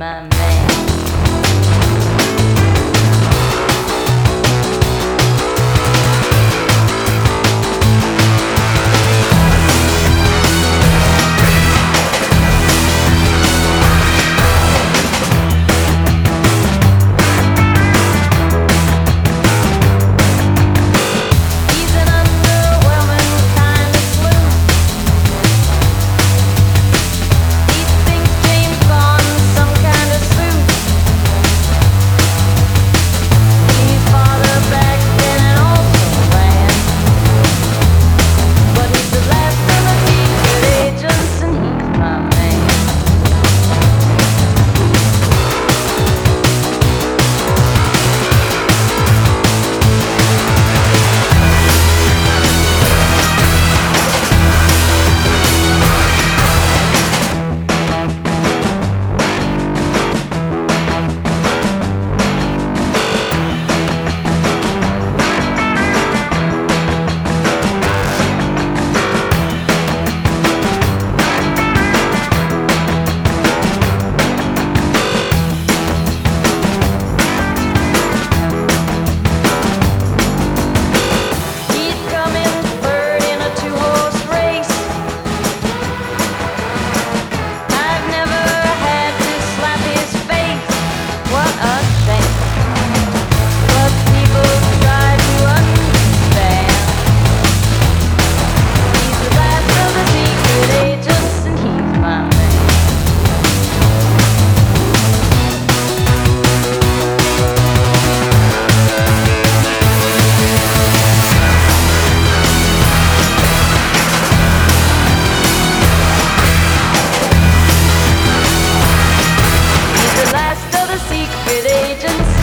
my with agents.